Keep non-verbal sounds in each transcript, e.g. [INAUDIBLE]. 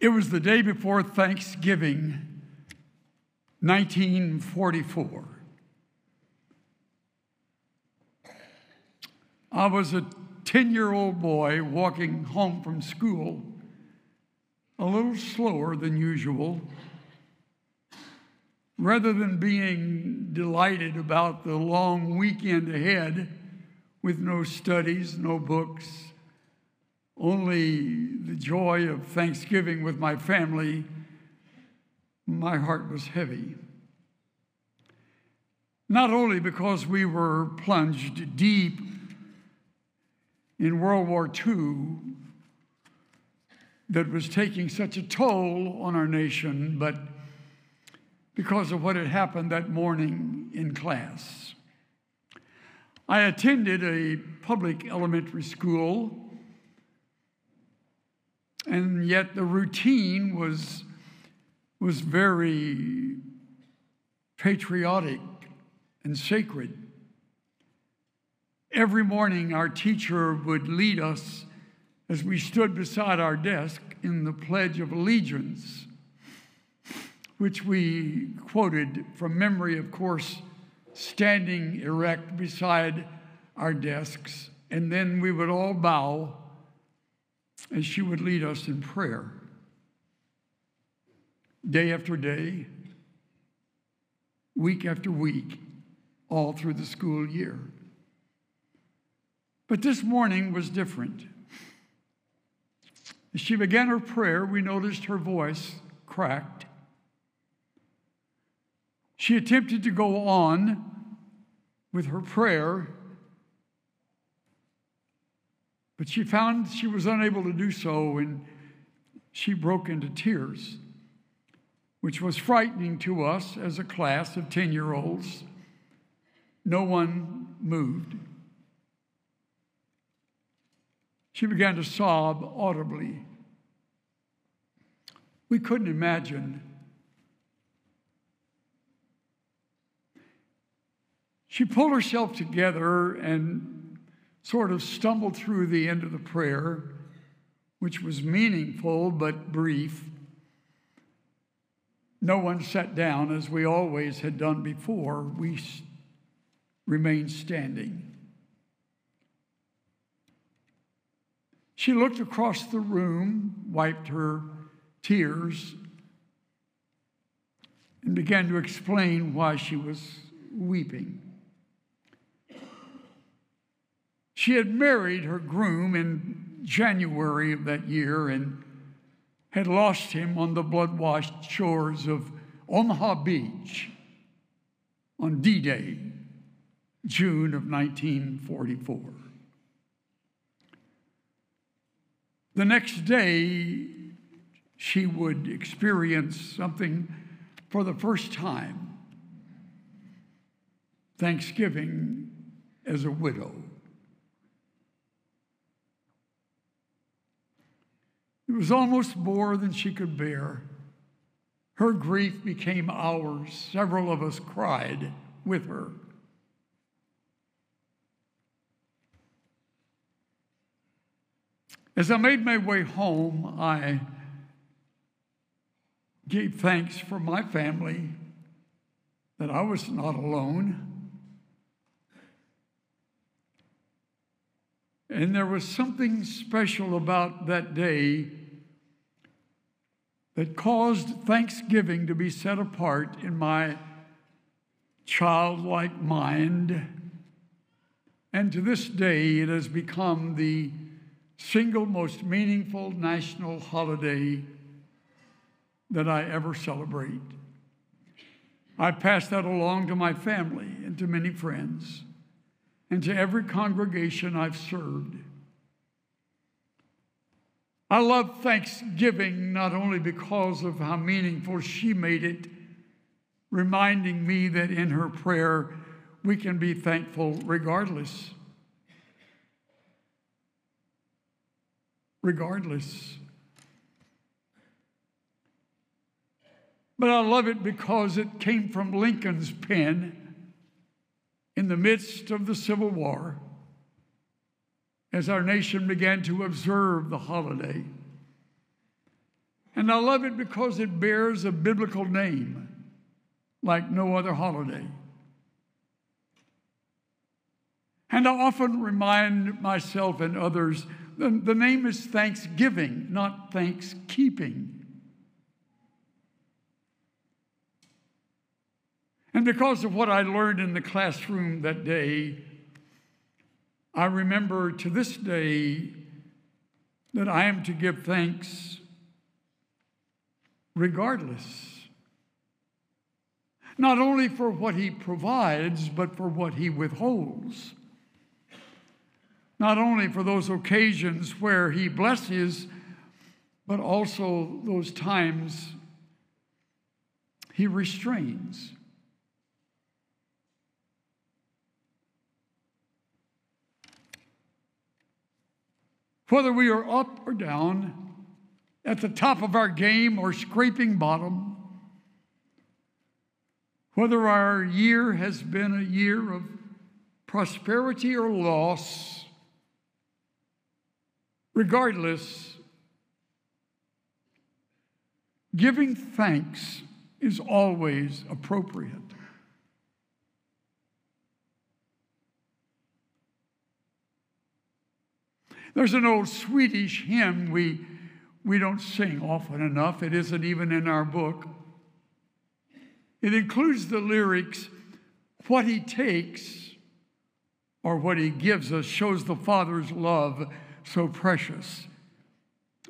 It was the day before Thanksgiving, 1944. I was a 10 year old boy walking home from school, a little slower than usual. Rather than being delighted about the long weekend ahead with no studies, no books, only the joy of Thanksgiving with my family, my heart was heavy. Not only because we were plunged deep in World War II that was taking such a toll on our nation, but because of what had happened that morning in class. I attended a public elementary school, and yet the routine was, was very patriotic and sacred. Every morning, our teacher would lead us as we stood beside our desk in the Pledge of Allegiance, which we quoted from memory, of course, standing erect beside our desks. And then we would all bow as she would lead us in prayer. Day after day, week after week, all through the school year. But this morning was different. As she began her prayer, we noticed her voice cracked. She attempted to go on with her prayer, but she found she was unable to do so and she broke into tears, which was frightening to us as a class of 10 year olds. No one moved. She began to sob audibly. We couldn't imagine. She pulled herself together and sort of stumbled through the end of the prayer, which was meaningful but brief. No one sat down as we always had done before. We remained standing. She looked across the room, wiped her tears, and began to explain why she was weeping. She had married her groom in January of that year and had lost him on the blood washed shores of Omaha Beach on D Day, June of 1944. The next day, she would experience something for the first time Thanksgiving as a widow. It was almost more than she could bear. Her grief became ours. Several of us cried with her. As I made my way home, I gave thanks for my family that I was not alone. And there was something special about that day that caused Thanksgiving to be set apart in my childlike mind. And to this day, it has become the single most meaningful national holiday that I ever celebrate. I pass that along to my family and to many friends and to every congregation I've served. I love Thanksgiving not only because of how meaningful she made it, reminding me that in her prayer we can be thankful regardless. regardless. But I love it because it came from Lincoln's pen in the midst of the Civil War as our nation began to observe the holiday. And I love it because it bears a biblical name like no other holiday. And I often remind myself and others the, the name is Thanksgiving, not Thankskeeping. And because of what I learned in the classroom that day, I remember to this day that I am to give thanks regardless. Not only for what He provides, but for what He withholds. Not only for those occasions where He blesses, but also those times He restrains. Whether we are up or down, at the top of our game or scraping bottom, whether our year has been a year of prosperity or loss, regardless, giving thanks is always appropriate. There's an old Swedish hymn we, we don't sing often enough. It isn't even in our book. It includes the lyrics What he takes or what he gives us shows the Father's love so precious.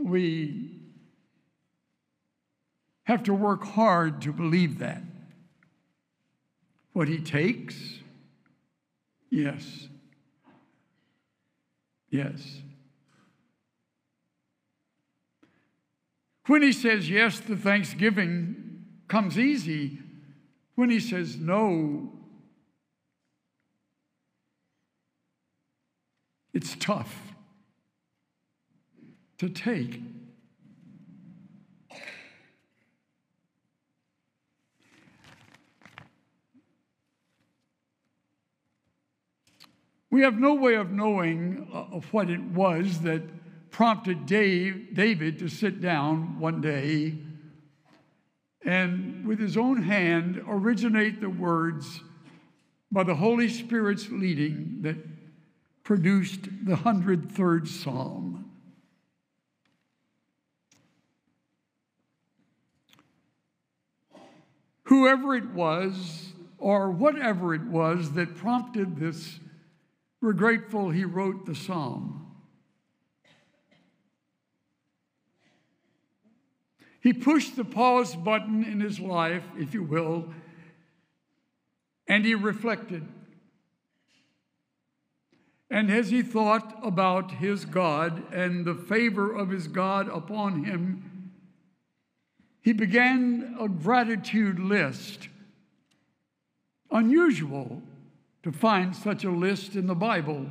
We have to work hard to believe that. What he takes, yes. Yes. When he says yes, the thanksgiving comes easy. When he says no, it's tough to take. We have no way of knowing uh, what it was that prompted Dave, David to sit down one day and, with his own hand, originate the words by the Holy Spirit's leading that produced the 103rd Psalm. Whoever it was, or whatever it was that prompted this, we're grateful he wrote the psalm. He pushed the pause button in his life, if you will, and he reflected. And as he thought about his God and the favor of his God upon him, he began a gratitude list. Unusual to find such a list in the Bible,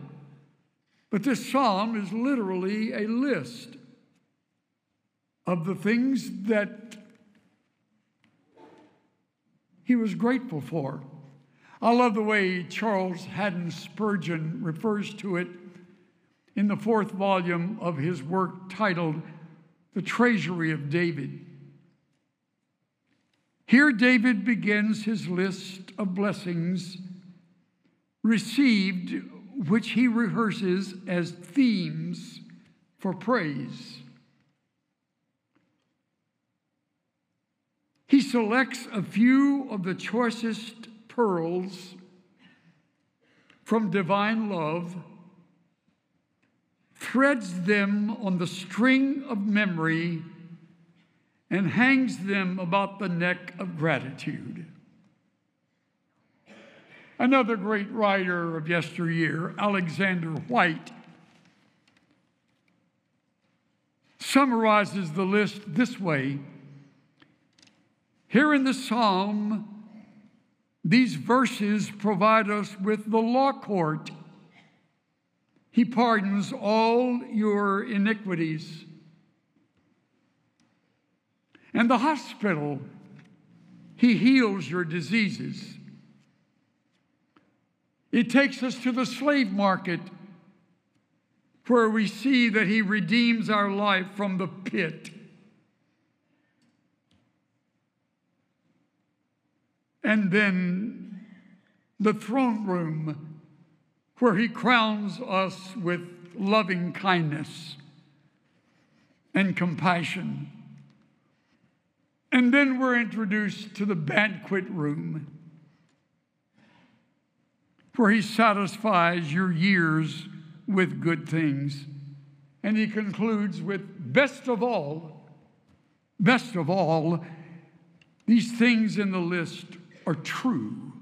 but this psalm is literally a list of the things that he was grateful for. I love the way Charles Haddon Spurgeon refers to it in the fourth volume of his work titled The Treasury of David. Here, David begins his list of blessings received, which he rehearses as themes for praise. He selects a few of the choicest pearls from divine love, threads them on the string of memory, and hangs them about the neck of gratitude. Another great writer of yesteryear, Alexander Whyte, summarizes the list this way here in the psalm, these verses provide us with the law court. He pardons all your iniquities. And the hospital, He heals your diseases. It takes us to the slave market where we see that He redeems our life from the pit and then the throne room where he crowns us with loving kindness and compassion. And then we're introduced to the banquet room where he satisfies your years with good things. And he concludes with best of all, best of all, these things in the list are true.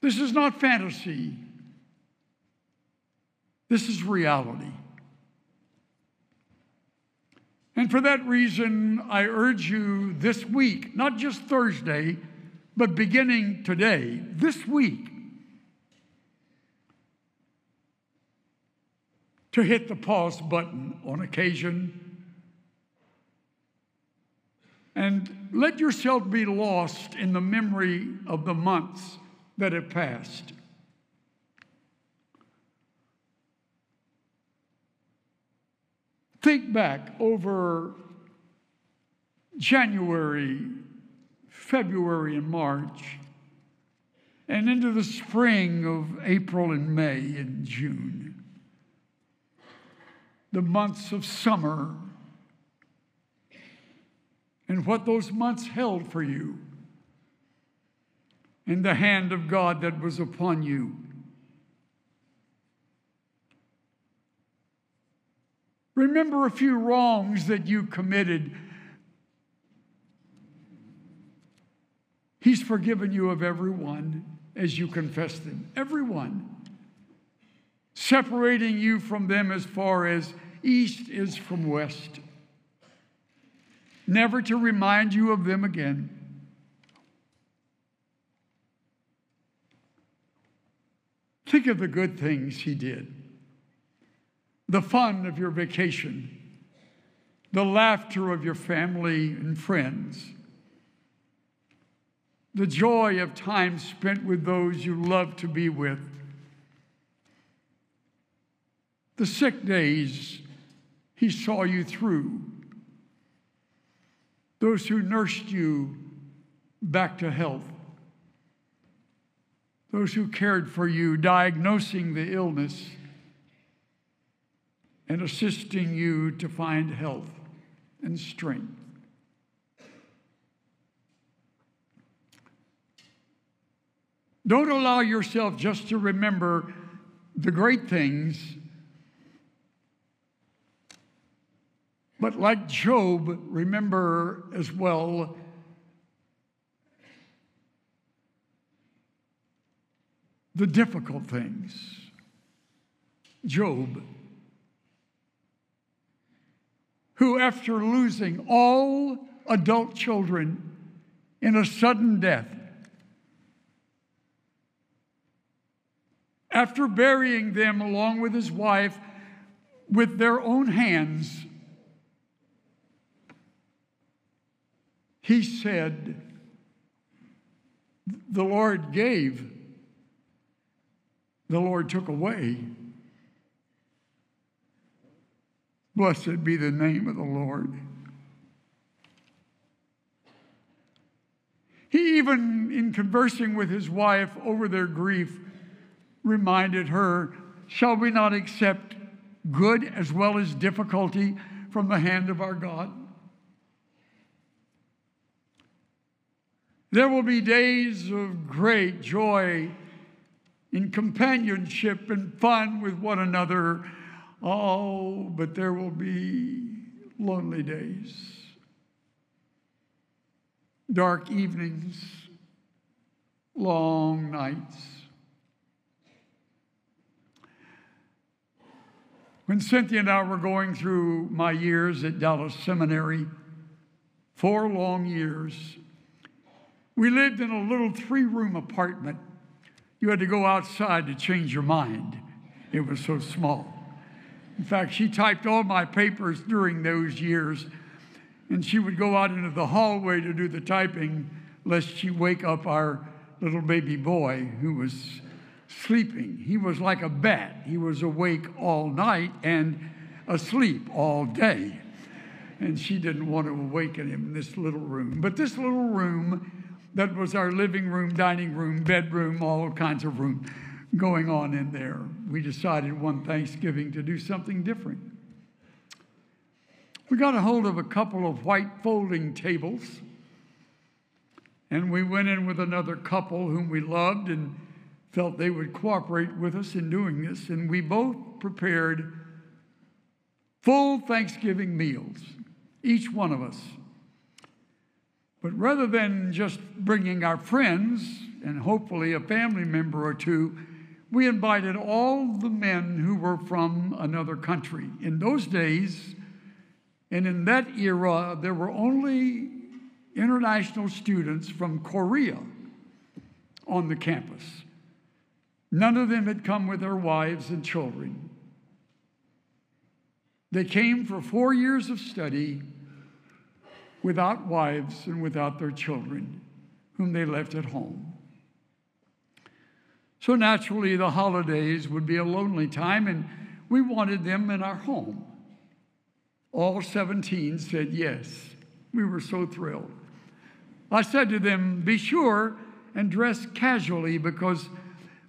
This is not fantasy. This is reality. And for that reason, I urge you this week, not just Thursday, but beginning today, this week, to hit the pause button on occasion and let yourself be lost in the memory of the months that have passed. Think back over January, February, and March, and into the spring of April and May and June. The months of summer, and what those months held for you, and the hand of God that was upon you. Remember a few wrongs that you committed. He's forgiven you of every one as you confess them. Every one. Separating you from them as far as east is from west. Never to remind you of them again. Think of the good things he did. The fun of your vacation, the laughter of your family and friends, the joy of time spent with those you love to be with, the sick days he saw you through, those who nursed you back to health, those who cared for you, diagnosing the illness and assisting you to find health and strength. Don't allow yourself just to remember the great things, but like Job, remember as well the difficult things. Job who, after losing all adult children in a sudden death, after burying them along with his wife with their own hands, he said, The Lord gave, the Lord took away. Blessed be the name of the Lord. He even, in conversing with his wife over their grief, reminded her, Shall we not accept good as well as difficulty from the hand of our God? There will be days of great joy in companionship and fun with one another Oh, but there will be lonely days, dark evenings, long nights. When Cynthia and I were going through my years at Dallas Seminary, four long years, we lived in a little three room apartment. You had to go outside to change your mind, it was so small. In fact, she typed all my papers during those years, and she would go out into the hallway to do the typing lest she wake up our little baby boy who was sleeping. He was like a bat, he was awake all night and asleep all day. and she didn't want to awaken him in this little room. But this little room that was our living room, dining room, bedroom, all kinds of room going on in there. We decided one Thanksgiving to do something different. We got a hold of a couple of white folding tables, and we went in with another couple whom we loved and felt they would cooperate with us in doing this, and we both prepared full Thanksgiving meals, each one of us. But rather than just bringing our friends and hopefully a family member or two, we invited all the men who were from another country. In those days, and in that era, there were only international students from Korea on the campus. None of them had come with their wives and children. They came for four years of study without wives and without their children, whom they left at home. So naturally, the holidays would be a lonely time, and we wanted them in our home. All 17 said yes. We were so thrilled. I said to them, Be sure and dress casually because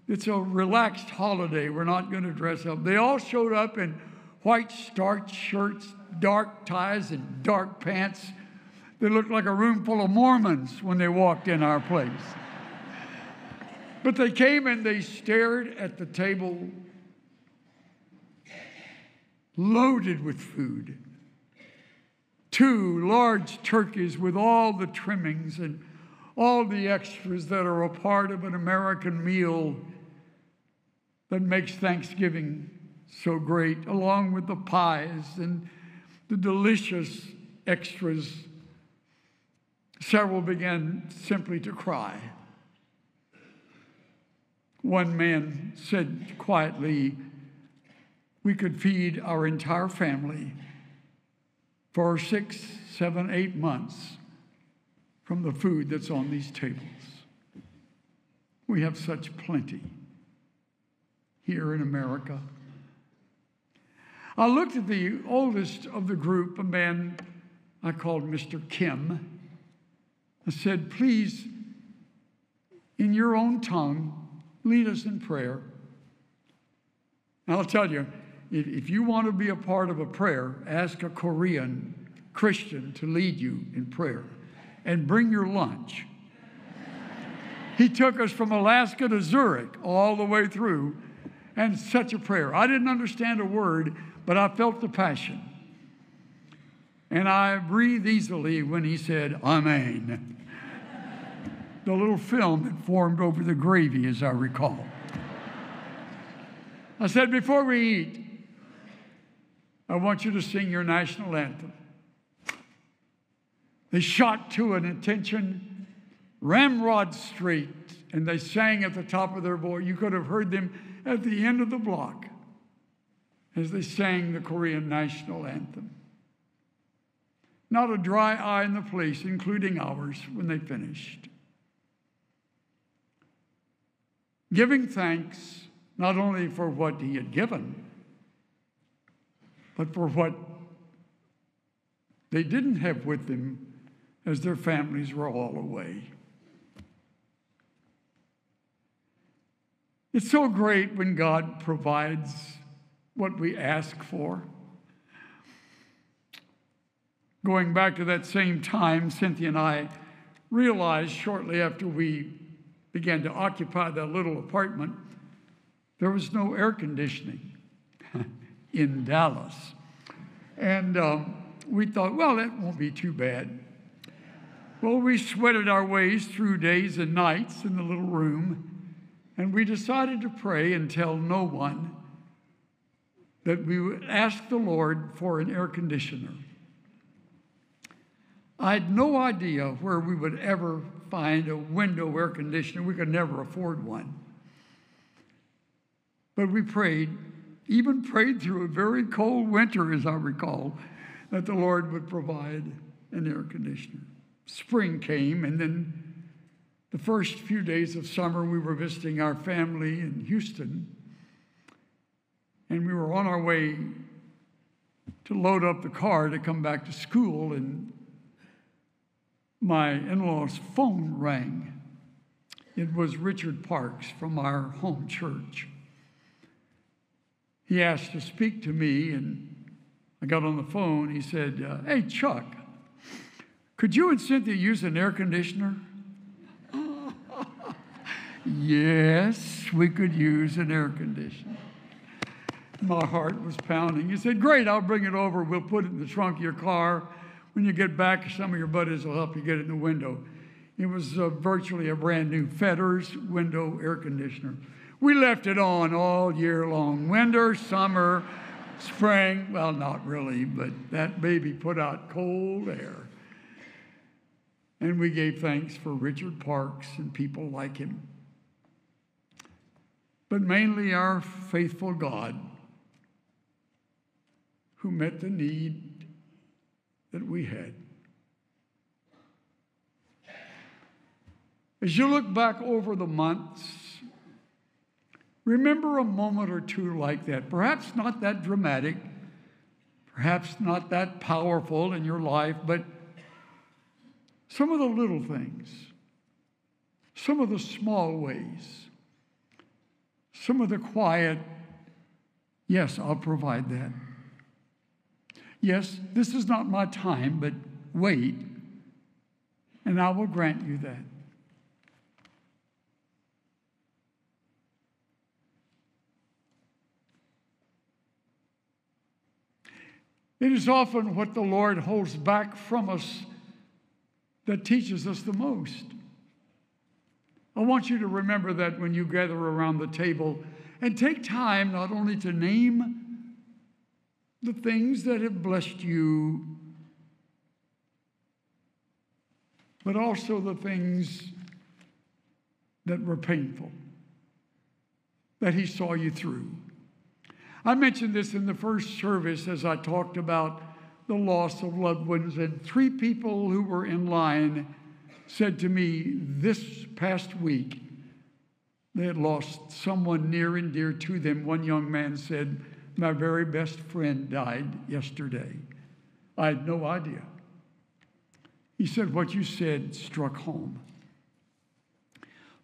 it's a relaxed holiday. We're not going to dress up. They all showed up in white starched shirts, dark ties, and dark pants. They looked like a room full of Mormons when they walked in our place. But they came and they stared at the table loaded with food. Two large turkeys with all the trimmings and all the extras that are a part of an American meal that makes Thanksgiving so great, along with the pies and the delicious extras. Several began simply to cry. One man said quietly, We could feed our entire family for six, seven, eight months from the food that's on these tables. We have such plenty here in America. I looked at the oldest of the group, a man I called Mr. Kim. I said, Please, in your own tongue, lead us in prayer. And I'll tell you, if, if you want to be a part of a prayer, ask a Korean Christian to lead you in prayer and bring your lunch. he took us from Alaska to Zurich all the way through, and such a prayer. I didn't understand a word, but I felt the passion. And I breathed easily when he said, Amen the little film that formed over the gravy, as I recall. I said, before we eat, I want you to sing your national anthem. They shot to an attention Ramrod Street, and they sang at the top of their voice. You could have heard them at the end of the block as they sang the Korean national anthem. Not a dry eye in the place, including ours, when they finished. giving thanks not only for what he had given, but for what they didn't have with them as their families were all away. It's so great when God provides what we ask for. Going back to that same time, Cynthia and I realized shortly after we began to occupy that little apartment, there was no air conditioning [LAUGHS] in Dallas. And um, we thought, well, that won't be too bad. Well, we sweated our ways through days and nights in the little room, and we decided to pray and tell no one that we would ask the Lord for an air conditioner. I had no idea where we would ever find a window air conditioner. We could never afford one. But we prayed, even prayed through a very cold winter, as I recall, that the Lord would provide an air conditioner. Spring came, and then the first few days of summer, we were visiting our family in Houston. And we were on our way to load up the car to come back to school, and my in law's phone rang. It was Richard Parks from our home church. He asked to speak to me, and I got on the phone. He said, uh, Hey, Chuck, could you and Cynthia use an air conditioner? [LAUGHS] yes, we could use an air conditioner. My heart was pounding. He said, Great, I'll bring it over. We'll put it in the trunk of your car. When you get back, some of your buddies will help you get it in the window. It was uh, virtually a brand new Fedders window air conditioner. We left it on all year long winter, summer, spring. Well, not really, but that baby put out cold air. And we gave thanks for Richard Parks and people like him. But mainly our faithful God who met the need that we had. As you look back over the months, remember a moment or two like that. Perhaps not that dramatic, perhaps not that powerful in your life, but some of the little things, some of the small ways, some of the quiet, yes, I'll provide that. Yes, this is not my time, but wait, and I will grant you that. It is often what the Lord holds back from us that teaches us the most. I want you to remember that when you gather around the table and take time not only to name the things that have blessed you, but also the things that were painful, that He saw you through. I mentioned this in the first service as I talked about the loss of loved ones, and three people who were in line said to me this past week they had lost someone near and dear to them. One young man said, My very best friend died yesterday. I had no idea. He said, What you said struck home.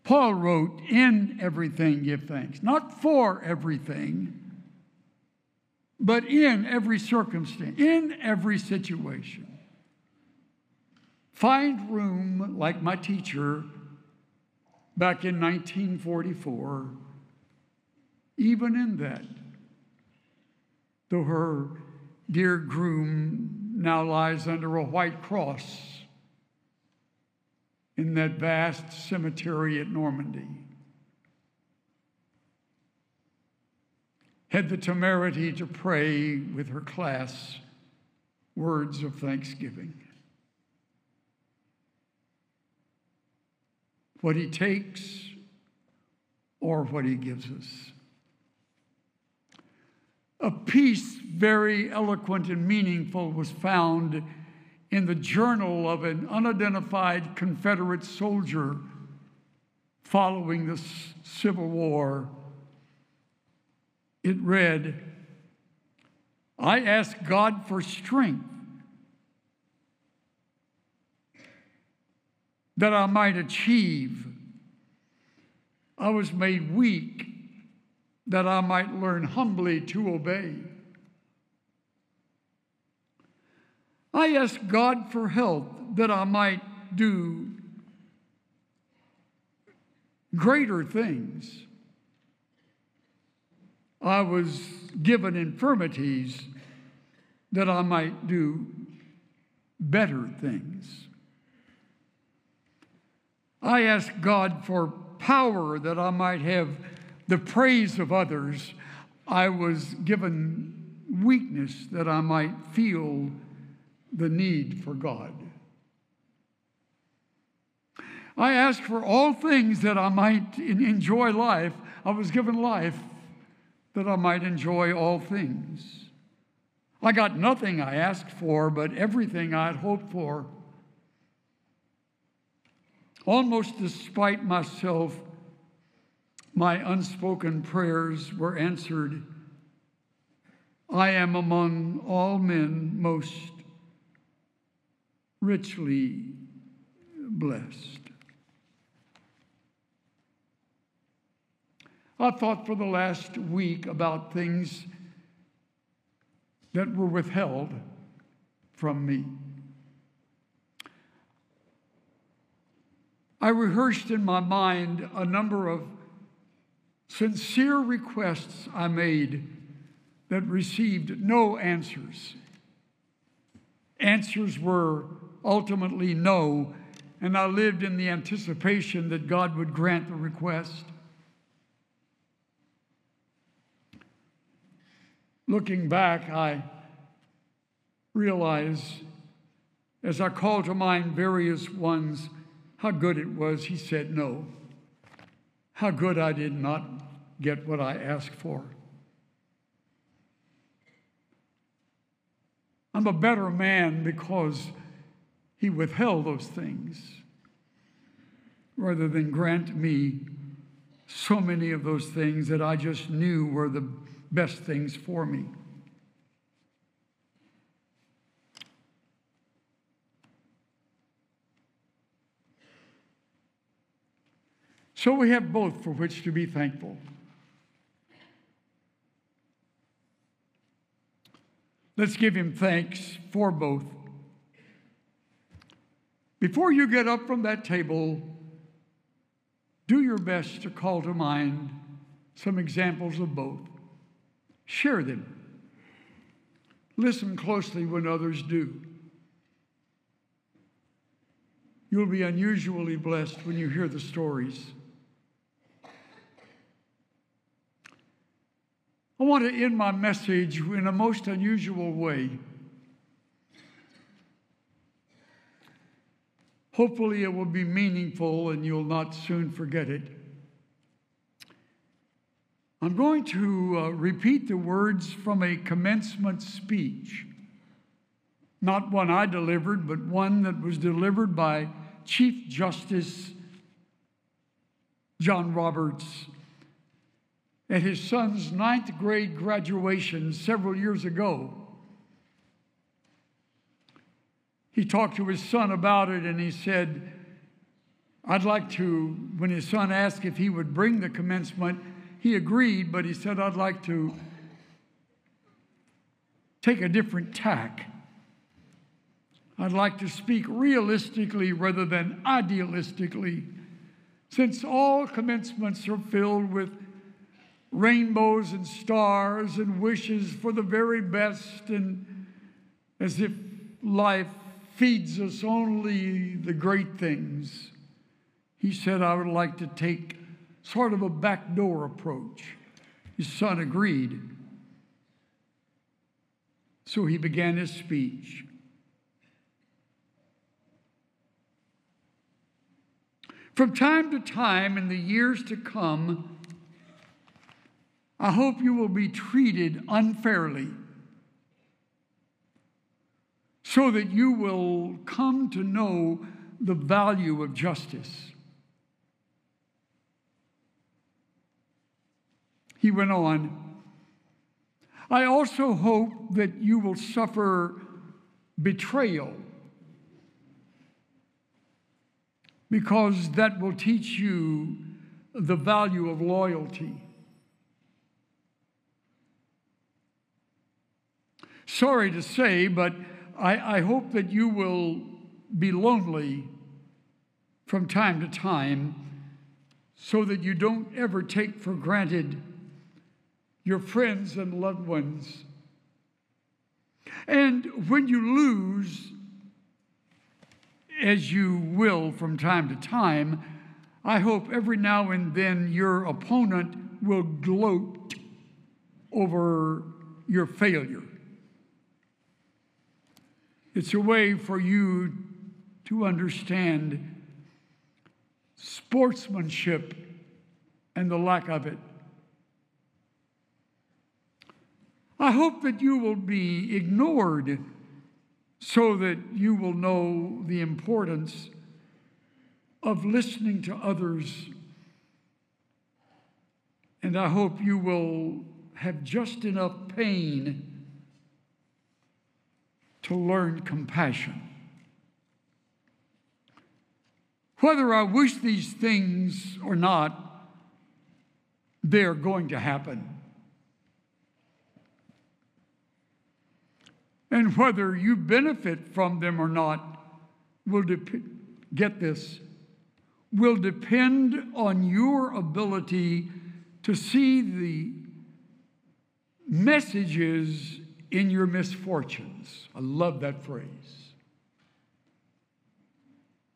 Paul wrote, In everything give thanks, not for everything but in every circumstance, in every situation. Find room, like my teacher back in 1944, even in that, though her dear groom now lies under a white cross in that vast cemetery at Normandy. had the temerity to pray with her class words of thanksgiving. What he takes or what he gives us. A piece very eloquent and meaningful was found in the journal of an unidentified Confederate soldier following the Civil War it read, I ask God for strength that I might achieve. I was made weak that I might learn humbly to obey. I ask God for health that I might do greater things. I was given infirmities that I might do better things. I ask God for power that I might have the praise of others. I was given weakness that I might feel the need for God. I asked for all things that I might enjoy life. I was given life that I might enjoy all things. I got nothing I asked for, but everything I'd hoped for. Almost despite myself, my unspoken prayers were answered. I am among all men most richly blessed. I thought for the last week about things that were withheld from me. I rehearsed in my mind a number of sincere requests I made that received no answers. Answers were ultimately no, and I lived in the anticipation that God would grant the request. Looking back, I realize as I call to mind various ones how good it was, he said no. How good I did not get what I asked for. I'm a better man because he withheld those things rather than grant me so many of those things that I just knew were the best things for me. So we have both for which to be thankful. Let's give him thanks for both. Before you get up from that table, do your best to call to mind some examples of both. Share them. Listen closely when others do. You'll be unusually blessed when you hear the stories. I want to end my message in a most unusual way. Hopefully, it will be meaningful and you'll not soon forget it. I'm going to uh, repeat the words from a commencement speech, not one I delivered, but one that was delivered by Chief Justice John Roberts at his son's ninth grade graduation several years ago. He talked to his son about it and he said, I'd like to, when his son asked if he would bring the commencement, he agreed, but he said, I'd like to take a different tack. I'd like to speak realistically rather than idealistically, since all commencements are filled with rainbows and stars and wishes for the very best, and as if life feeds us only the great things. He said, I would like to take sort of a backdoor approach. His son agreed. So he began his speech. From time to time in the years to come, I hope you will be treated unfairly so that you will come to know the value of justice. He went on, I also hope that you will suffer betrayal because that will teach you the value of loyalty. Sorry to say, but I, I hope that you will be lonely from time to time so that you don't ever take for granted your friends and loved ones. And when you lose, as you will from time to time, I hope every now and then your opponent will gloat over your failure. It's a way for you to understand sportsmanship and the lack of it. I hope that you will be ignored so that you will know the importance of listening to others. And I hope you will have just enough pain to learn compassion. Whether I wish these things or not, they're going to happen. And whether you benefit from them or not will dep- get this will depend on your ability to see the messages in your misfortunes. I love that phrase.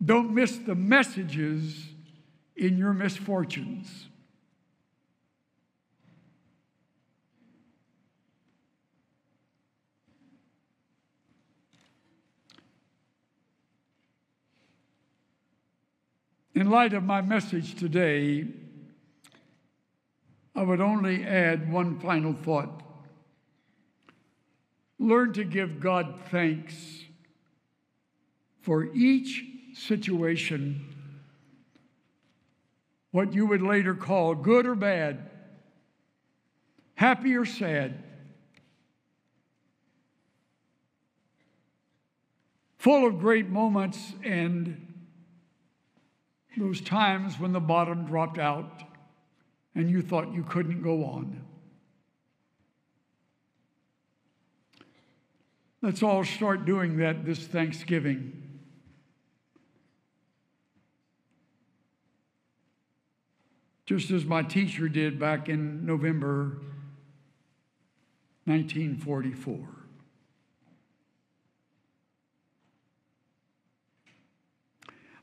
Don't miss the messages in your misfortunes. In light of my message today, I would only add one final thought. Learn to give God thanks for each situation, what you would later call good or bad, happy or sad, full of great moments and those times when the bottom dropped out and you thought you couldn't go on. Let's all start doing that this Thanksgiving. Just as my teacher did back in November 1944.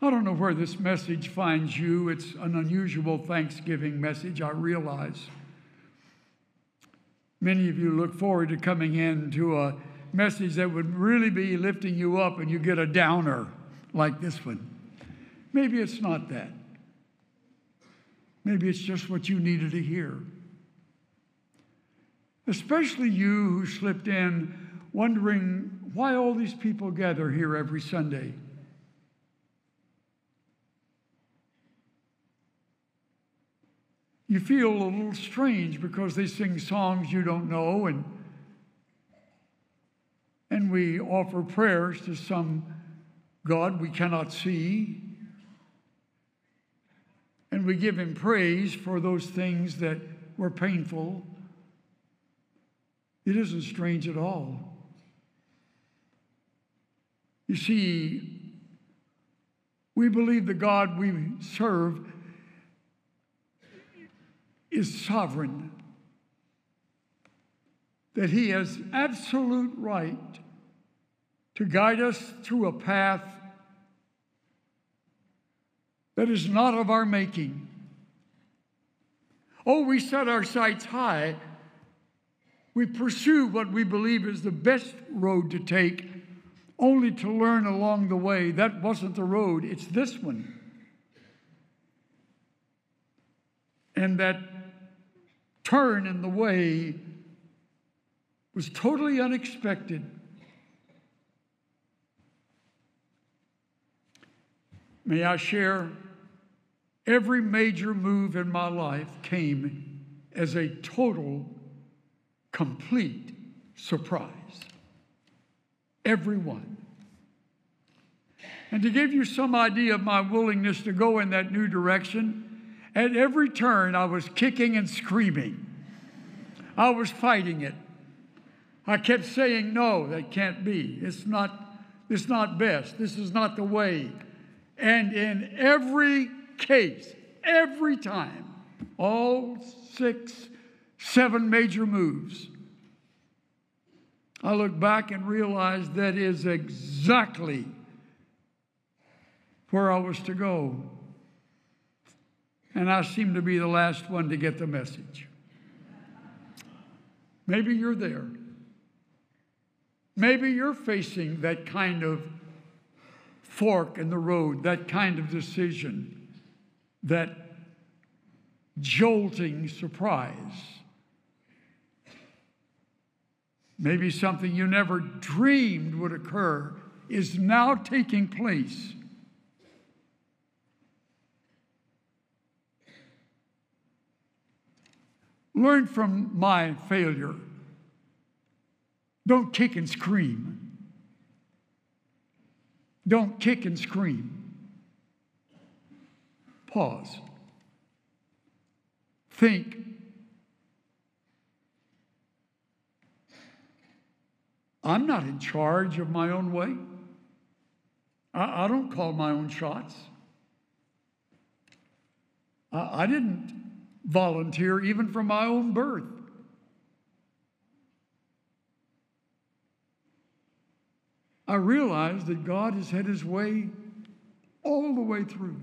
I don't know where this message finds you. It's an unusual Thanksgiving message, I realize. Many of you look forward to coming in to a message that would really be lifting you up and you get a downer like this one. Maybe it's not that. Maybe it's just what you needed to hear. Especially you who slipped in wondering why all these people gather here every Sunday. you feel a little strange because they sing songs you don't know and and we offer prayers to some God we cannot see. And we give him praise for those things that were painful. It isn't strange at all. You see, we believe the God we serve is sovereign, that He has absolute right to guide us through a path that is not of our making. Oh, we set our sights high. We pursue what we believe is the best road to take, only to learn along the way that wasn't the road, it's this one. And that turn in the way was totally unexpected. May I share? Every major move in my life came as a total, complete surprise. Every one. And to give you some idea of my willingness to go in that new direction, at every turn, I was kicking and screaming. I was fighting it. I kept saying, No, that can't be. It's not, it's not best. This is not the way. And in every case, every time, all six, seven major moves, I look back and realize that is exactly where I was to go and I seem to be the last one to get the message. Maybe you're there. Maybe you're facing that kind of fork in the road, that kind of decision, that jolting surprise. Maybe something you never dreamed would occur is now taking place. Learn from my failure. Don't kick and scream. Don't kick and scream. Pause. Think. I'm not in charge of my own way. I, I don't call my own shots. I, I didn't volunteer even from my own birth. I realized that God has had his way all the way through.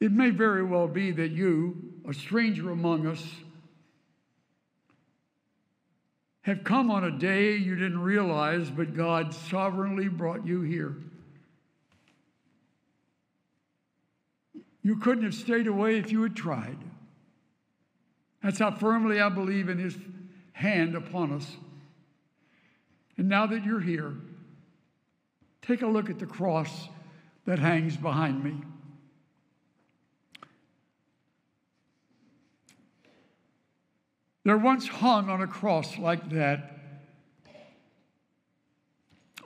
It may very well be that you, a stranger among us, have come on a day you didn't realize, but God sovereignly brought you here. You couldn't have stayed away if you had tried. That's how firmly I believe in His hand upon us. And now that you're here, take a look at the cross that hangs behind me. There once hung on a cross like that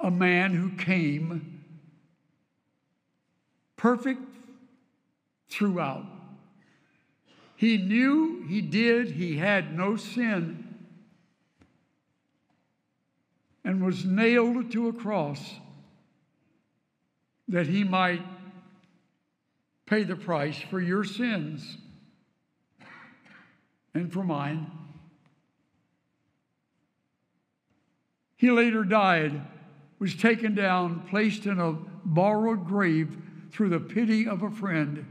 a man who came perfect throughout. He knew he did, he had no sin, and was nailed to a cross that he might pay the price for your sins and for mine. He later died, was taken down, placed in a borrowed grave through the pity of a friend.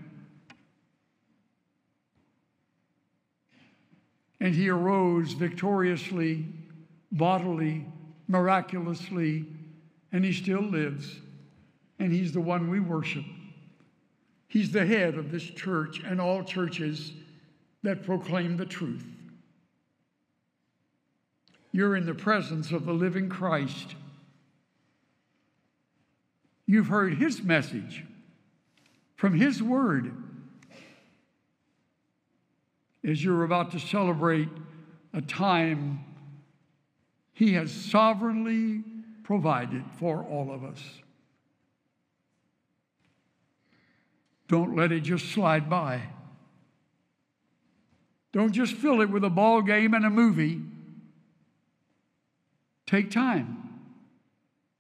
And he arose victoriously, bodily, miraculously, and he still lives. And he's the one we worship. He's the head of this church and all churches that proclaim the truth. You're in the presence of the living Christ. You've heard his message from his word. As you're about to celebrate a time he has sovereignly provided for all of us. Don't let it just slide by. Don't just fill it with a ball game and a movie. Take time.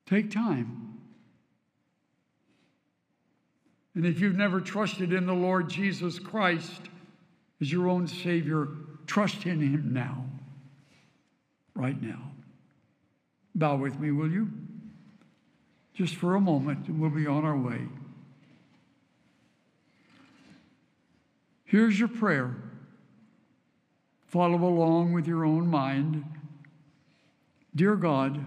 Take time. And if you've never trusted in the Lord Jesus Christ as your own Savior, trust in Him now, right now. Bow with me, will you? Just for a moment, and we'll be on our way. Here's your prayer. Follow along with your own mind. Dear God,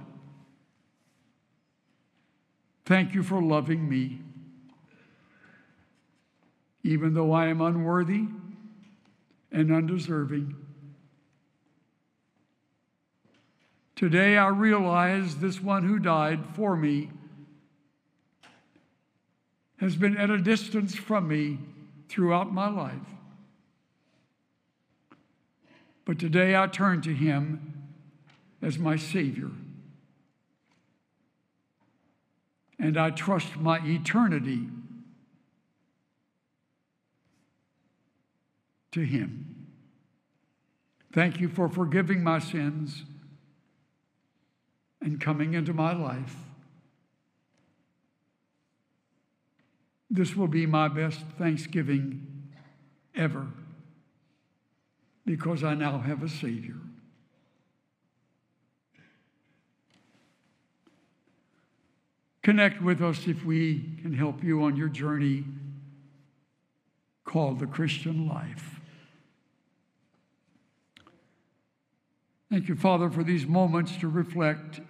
thank you for loving me. Even though I am unworthy and undeserving. Today I realize this one who died for me has been at a distance from me throughout my life. But today I turn to him as my Savior. And I trust my eternity to Him. Thank you for forgiving my sins and coming into my life. This will be my best Thanksgiving ever because I now have a Savior. Connect with us if we can help you on your journey called the Christian life. Thank you, Father, for these moments to reflect.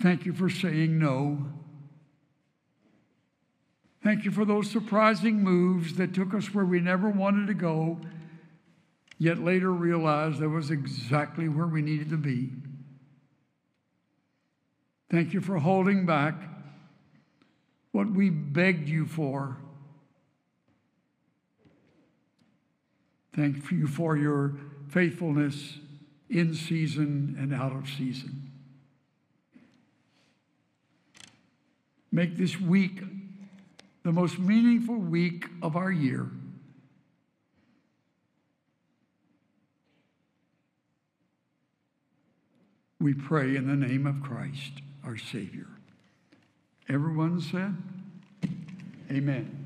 Thank you for saying no. Thank you for those surprising moves that took us where we never wanted to go, yet later realized that was exactly where we needed to be. Thank you for holding back what we begged you for. Thank you for your faithfulness in season and out of season. Make this week the most meaningful week of our year. We pray in the name of Christ, our Savior. Everyone said, Amen.